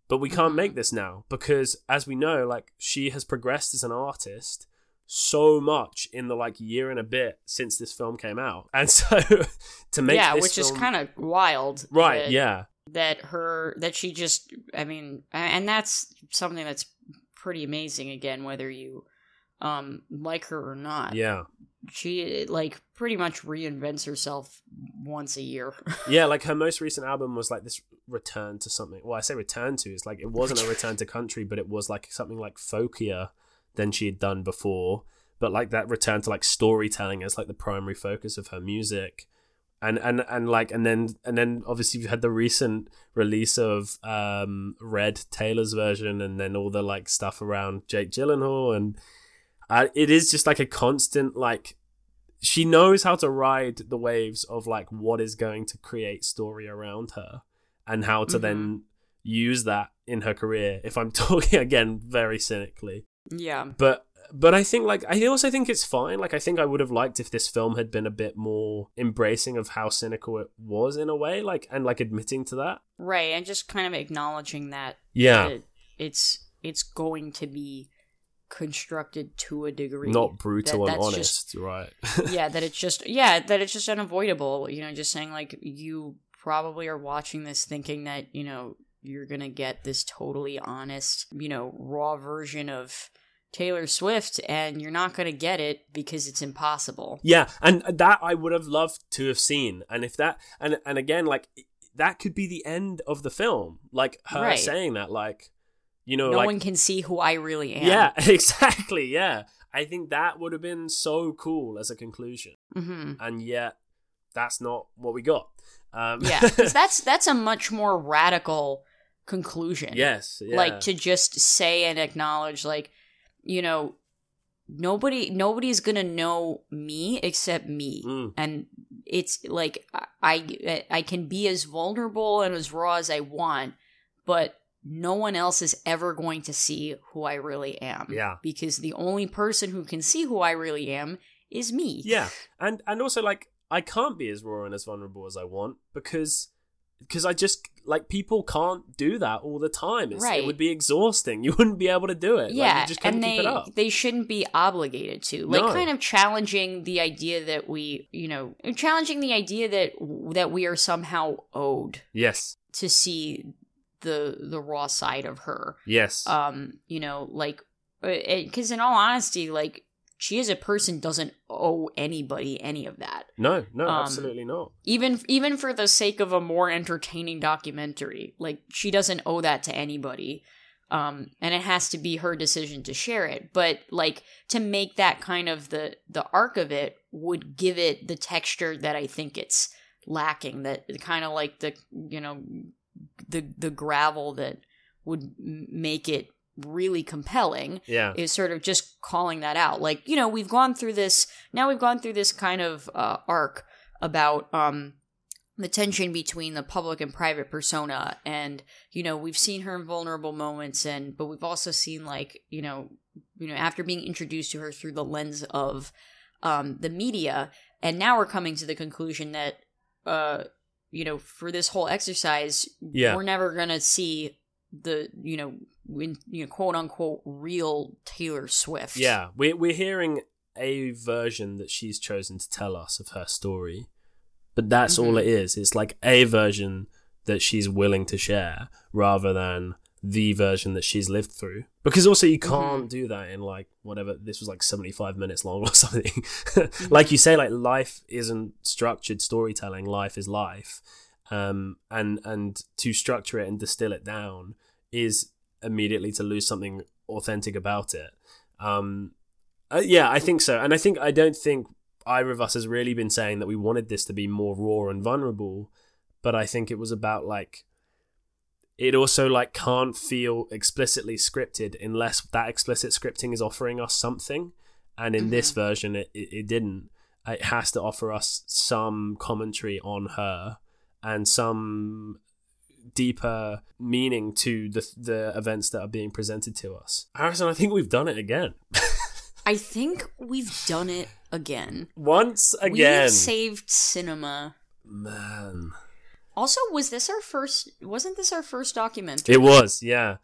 but we can't Mhm. make this now because as we know like she has progressed as an artist so much in the like year and a bit since this film came out and so to make yeah, which is kind of wild. right that- yeah That her, that she just, I mean, and that's something that's pretty amazing again, whether you um like her or not. yeah She, like, pretty much reinvents herself once a year. yeah, like her most recent album was like this return to something. Well, I say return to. It's like it wasn't a return to country, but it was like something like folkier than she had done before. But like that return to like storytelling as like the primary focus of her music, and and and like and then and then obviously you've had the recent release of um Red Taylor's version, and then all the like stuff around Jake Gyllenhaal, and uh, it is just like a constant like she knows how to ride the waves of like what is going to create story around her and how to then use that in her career if i'm talking again very cynically yeah. but but i think like i also think it's fine like i think i would have liked if this film had been a bit more embracing of how cynical it was in a way like and like admitting to that Right, and just kind of acknowledging that yeah that it's it's going to be constructed to a degree. not brutal That- and honest right yeah, that it's just yeah, that it's just unavoidable. You know, just saying like you probably are watching this thinking that you know you're gonna get this totally honest, you know, raw version of Taylor Swift, and you're not gonna get it because it's impossible. Yeah, and that I would have loved to have seen. And if that and and again like that could be the end of the film. Like her Right. saying that like You know, no like one can see who I really am. yeah, exactly. Yeah, I think that would have been so cool as a conclusion, hmm and yet that's not what we got. Um, Yeah, because that's that's a much more radical conclusion. yes, yeah. like to just say and acknowledge, like you know, nobody nobody's gonna know me except me, Mm. and it's like I I can be as vulnerable and as raw as I want, but no one else is ever going to see who I really am. Yeah. because the only person who can see who I really am is me. Yeah, and and also like I can't be as raw and as vulnerable as I want because because I just like people can't do that all the time. It's, Right. It would be exhausting. You wouldn't be able to do it. Like, yeah, you just couldn't and keep they it up. they shouldn't be obligated to. Like No. kind of challenging the idea that we, you know, challenging the idea that that we are somehow owed Yes, to see the the raw side of her. yes, Um, you know, like because in all honesty, like she as a person doesn't owe anybody any of that. no, no, um, absolutely not. Even even for the sake of a more entertaining documentary, like she doesn't owe that to anybody. Um, and it has to be her decision to share it. But like to make that kind of the the arc of it would give it the texture that I think it's lacking. That kind of like the you know the the gravel that would make it really compelling Yeah, is sort of just calling that out. Like, you know, we've gone through this now we've gone through this kind of uh, arc about um the tension between the public and private persona and you know we've seen her in vulnerable moments and but we've also seen like you know you know after being introduced to her through the lens of um the media and now we're coming to the conclusion that uh you know for this whole exercise Yeah. we're never gonna see the you know in you know quote unquote real Taylor Swift yeah. We're we're hearing a version that she's chosen to tell us of her story, but that's all Mhm. it is. It's like a version that she's willing to share rather than the version that she's lived through. Because also you can't do that in like whatever this was like 75 minutes long or something. like you say like life isn't structured storytelling, life is life. Um and and to structure it and distill it down is immediately to lose something authentic about it. Um uh, yeah, I think so. And I think I don't think either of us has really been saying that we wanted this to be more raw and vulnerable, but I think it was about like it also like can't feel explicitly scripted unless that explicit scripting is offering us something. And in this version, it, it, it didn't. It has to offer us some commentary on her and some deeper meaning to the the events that are being presented to us. Harrison, I think we've done it again. I think we've done it again Once again. we've saved cinema Man. also was this our first wasn't this our first documentary It was, yeah.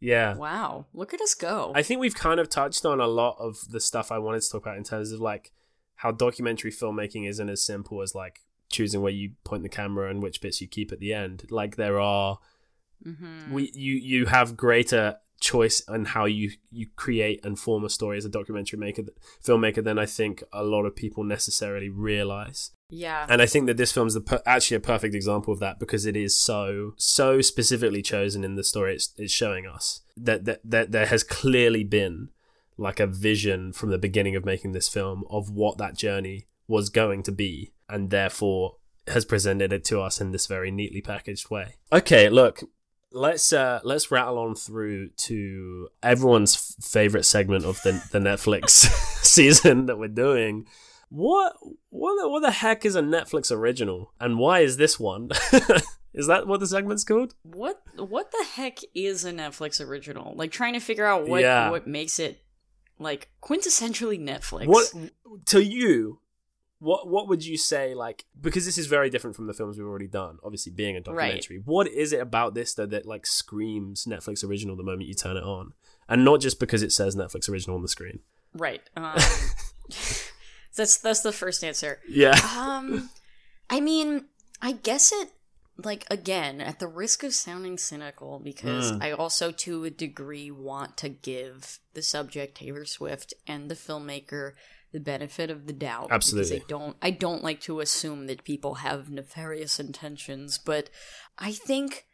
Yeah. wow look at us go I think we've kind of touched on a lot of the stuff I wanted to talk about in terms of like how documentary filmmaking isn't as simple as like choosing where you point the camera and which bits you keep at the end. Like there are Mhm. we you you have greater choice on how you you create and form a story as a documentary maker filmmaker than I think a lot of people necessarily realize. yeah And I think that this film's the per- actually a perfect example of that because it is so so specifically chosen in the story it's, it's showing us that, that that there has clearly been like a vision from the beginning of making this film of what that journey was going to be and therefore has presented it to us in this very neatly packaged way. Okay, look, let's uh let's rattle on through to everyone's f- favorite segment of the the Netflix season that we're doing. What what the, what the heck is a Netflix original and why is this one? is that what the segment's called? what what the heck is a netflix original like trying to figure out what Yeah. what makes it like quintessentially netflix What to you? What what would you say like because this is very different from the films we've already done, obviously being a documentary. What is it about this though that like screams Netflix original the moment you turn it on? And not just because it says Netflix original on the screen. right um that's that's the first answer Yeah. um i mean i guess it like again at the risk of sounding cynical because Mm. i also to a degree want to give the subject taylor swift and the filmmaker the benefit of the doubt Absolutely. because i don't i don't like to assume that people have nefarious intentions but i think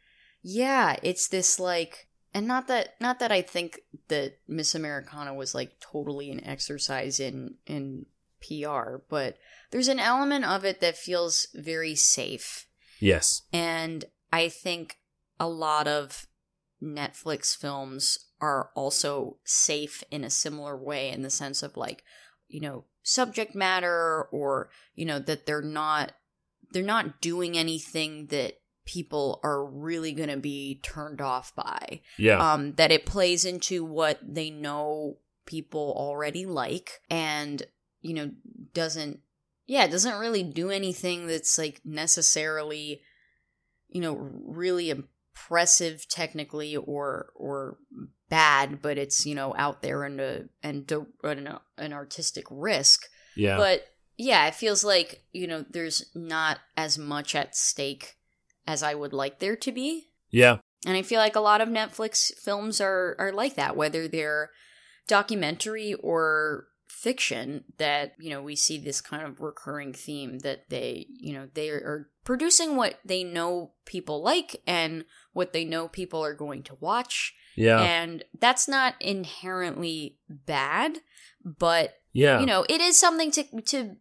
yeah it's this like and not that not that I think that Miss Americana was like totally an exercise in in PR, but there's an element of it that feels very safe. Yes. And I think a lot of Netflix films are also safe in a similar way in the sense of like, you know, subject matter or, you know, that they're not they're not doing anything that people are really going to be turned off by. Yeah. Um that it plays into what they know people already like and, you know, doesn't yeah, it doesn't really do anything that's like necessarily you know really impressive technically or or bad but it's you know out there and a and a, an, uh, an artistic risk yeah. but yeah it feels like you know there's not as much at stake as i would like there to be yeah. and I feel like a lot of Netflix films are are like that, whether they're documentary or fiction that you know we see this kind of recurring theme that they you know they are producing what they know people like and what they know people are going to watch Yeah. and that's not inherently bad but yeah. you know it is something to to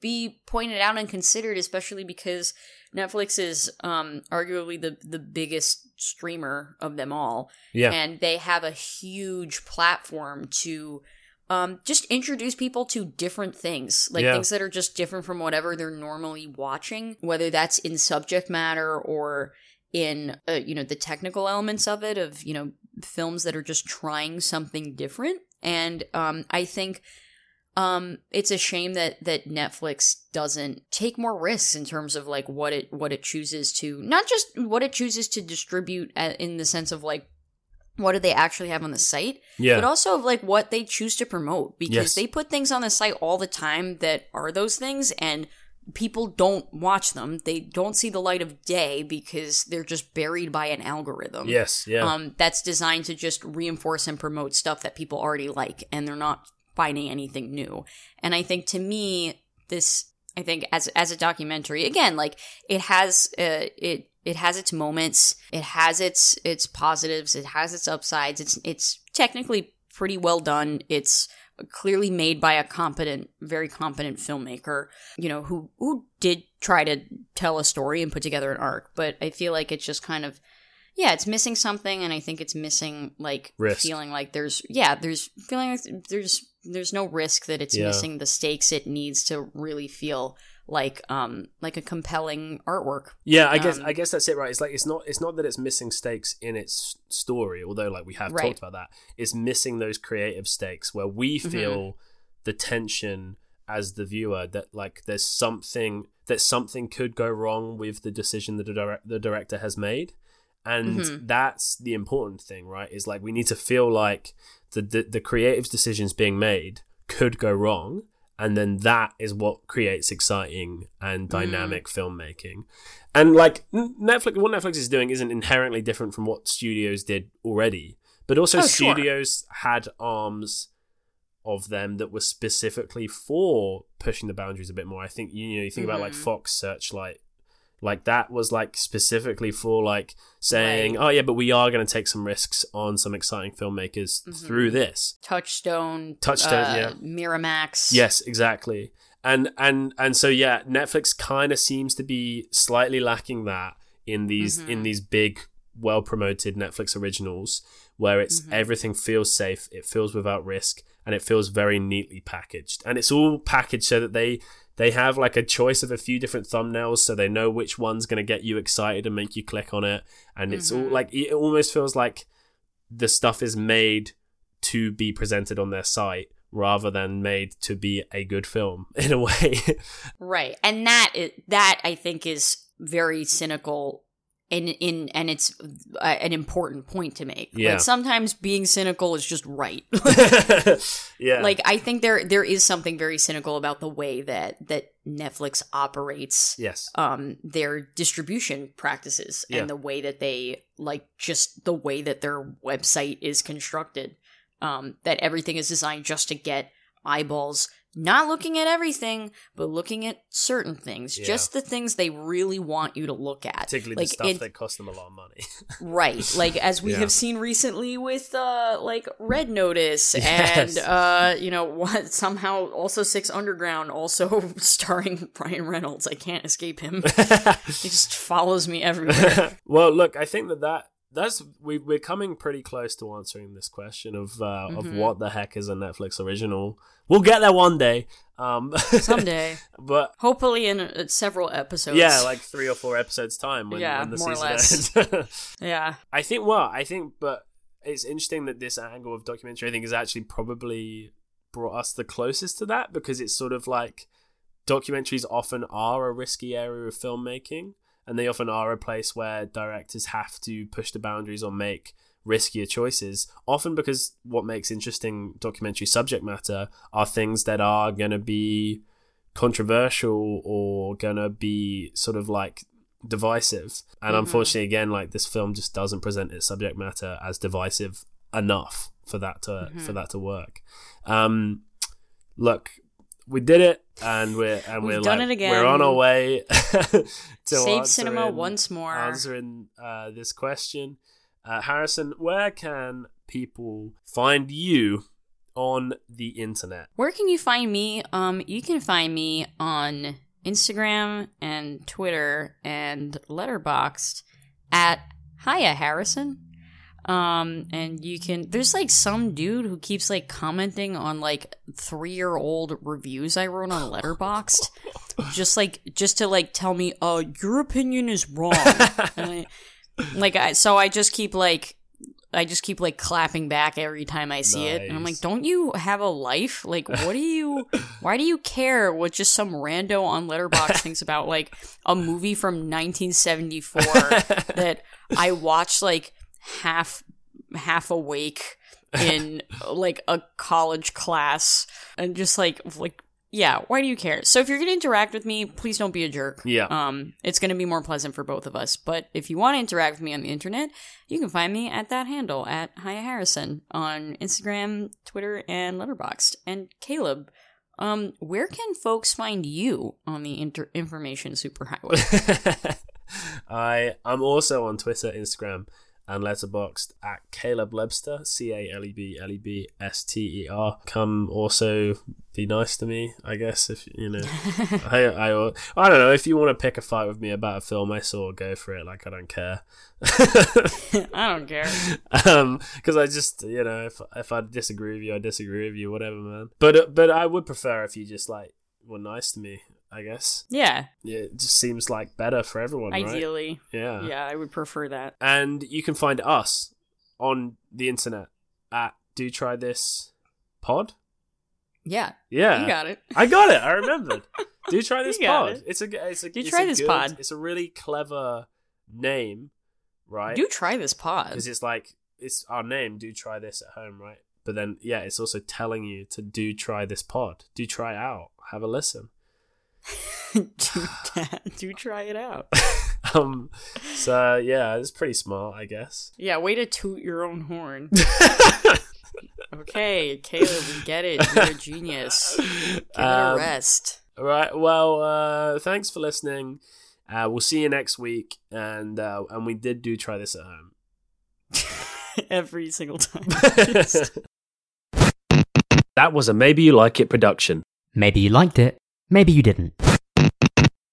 be pointed out and considered especially because netflix is um arguably the the biggest streamer of them all yeah. and they have a huge platform to um, just introduce people to different things, like Yeah. things that are just different from whatever they're normally watching, whether that's in subject matter or in uh, you know the technical elements of it, of you know films that are just trying something different. And um, I think um, it's a shame that that Netflix doesn't take more risks in terms of like what it what it chooses to not just what it chooses to distribute in the sense of like what do they actually have on the site yeah. but also of like what they choose to promote because Yes. they put things on the site all the time that are those things and people don't watch them they don't see the light of day because they're just buried by an algorithm yes. Yeah. um, that's designed to just reinforce and promote stuff that people already like and they're not finding anything new and i think to me this i think as as a documentary again like it has uh, it it has its moments it has its its positives it has its upsides it's it's technically pretty well done it's clearly made by a competent very competent filmmaker you know who who did try to tell a story and put together an arc but i feel like it's just kind of yeah it's missing something and i think it's missing like Risk. feeling like there's yeah there's feeling like there's there's no risk that it's Yeah. missing the stakes it needs to really feel like um like a compelling artwork Yeah, I guess Um, I guess that's it, right? It's like it's not it's not that it's missing stakes in its story, although like we have Right. talked about that. It's missing those creative stakes where we Mm-hmm. feel the tension as the viewer that like there's something that something could go wrong with the decision that the, direct, the director has made. And Mhm. that's the important thing, right? Is like we need to feel like the, the the creative decisions being made could go wrong and then that is what creates exciting and dynamic filmmaking. And like netflix what netflix is doing isn't inherently different from what studios did already. But also Oh, sure. studios had arms of them that were specifically for pushing the boundaries a bit more. I think you know you think about like Mhm. fox searchlight like that was like specifically for like saying Right. oh yeah but we are going to take some risks on some exciting filmmakers Mhm. through this touchstone Touchstone, uh, yeah. miramax Yes, exactly. And and and so yeah, Netflix kind of seems to be slightly lacking that in these Mhm. in these big well promoted Netflix originals where it's Mhm. everything feels safe, it feels without risk and it feels very neatly packaged. And it's all packaged so that they they have like a choice of a few different thumbnails so they know which one's going to get you excited and make you click on it and it's all Mhm. like it almost feels like the stuff is made to be presented on their site rather than made to be a good film in a way. right and that is, that i think is very cynical in in and it's uh, an important point to make Yeah. like sometimes being cynical is just right yeah. like i think there there is something very cynical about the way that that netflix operates yes. um their distribution practices Yeah. and the way that they like just the way that their website is constructed um that everything is designed just to get eyeballs not looking at everything, but looking at certain things, Yeah. just the things they really want you to look at. Particularly like the stuff it- that cost them a lot of money. Right, like as we Yeah. have seen recently with uh like Red Notice Yes. and uh you know what somehow also Six Underground also starring Brian Reynolds. I can't escape him. he just follows me everywhere. well, look, I think that that that's we we're coming pretty close to answering this question of uh, of Mhm. what the heck is a Netflix original. We'll get there one day. Um, Someday, but hopefully in uh, several episodes. yeah, like three or four episodes time when, Yeah, when the more or season ends. yeah. I think well, I think, but it's interesting that this angle of documentary, I think, is actually probably brought us the closest to that because it's sort of like documentaries often are a risky area of filmmaking, and they often are a place where directors have to push the boundaries or make riskier choices. Often because what makes interesting documentary subject matter are things that are going to be controversial or going to be sort of like divisive. And Mhm. unfortunately, again, like this film just doesn't present its subject matter as divisive enough for that to for Mhm. that to work. Um, look, we did it, and we're and We've we're done like, it again. We're on our way to Save cinema once more. answering uh, this question. Uh, Harrison, where can people find you on the internet? Where can you find me? Um, you can find me on Instagram and Twitter and Letterboxd at Hiya Harrison. Um, and you can there's like some dude who keeps like commenting on like three year old reviews I wrote on Letterboxd. just like just to like tell me, uh, your opinion is wrong. I- like I so I just keep like I just keep like clapping back every time I see it. And I'm like, don't you have a life? Like, what do you, why do you care what just some rando on Letterbox thinks about like a movie from 1974 that I watched like half, half awake in like a college class and just like, like, yeah, why do you care? So if you're to interact with me, please don't be a jerk. Yeah. Um, it's to be more pleasant for both of us. But if you want to interact with me on the internet, you can find me at that handle at Hiya Harrison on Instagram, Twitter, and Letterboxd. And Caleb, um, where can folks find you on the inter- information superhighway? I I'm also on Twitter, Instagram, and Letterboxd at Caleb Lebster, C A L E B L E B S T E R. Come also be nice to me, I guess. If you know, I I I don't know if you want to pick a fight with me about a film I saw, go for it. Like I don't care. I don't care. um because i just you know if if i disagree with you i disagree with you whatever man but but i would prefer if you just like were nice to me i guess. Yeah, yeah it just seems like better for everyone right? Ideally. yeah. Yeah, I would prefer that. and you can find us on the internet at do try this pod? Yeah, yeah. You got it. i got it. I remembered. Do try this pod. it. it's a it's a Do it's try a this good- pod. it's a really clever name right? Do try this pod. because it's like it's our name do try this at home right? But then yeah it's also telling you to do try this pod. Do try out. Have a listen do, do try it out. um so yeah it's pretty smart i guess Yeah, way to toot your own horn. Okay, Caleb, we get it. You're a genius. Give it a Um, rest. all right well uh thanks for listening uh we'll see you next week and uh and we did do try this at home Every single time. that was a maybe you like it production Maybe you liked it, maybe you didn't.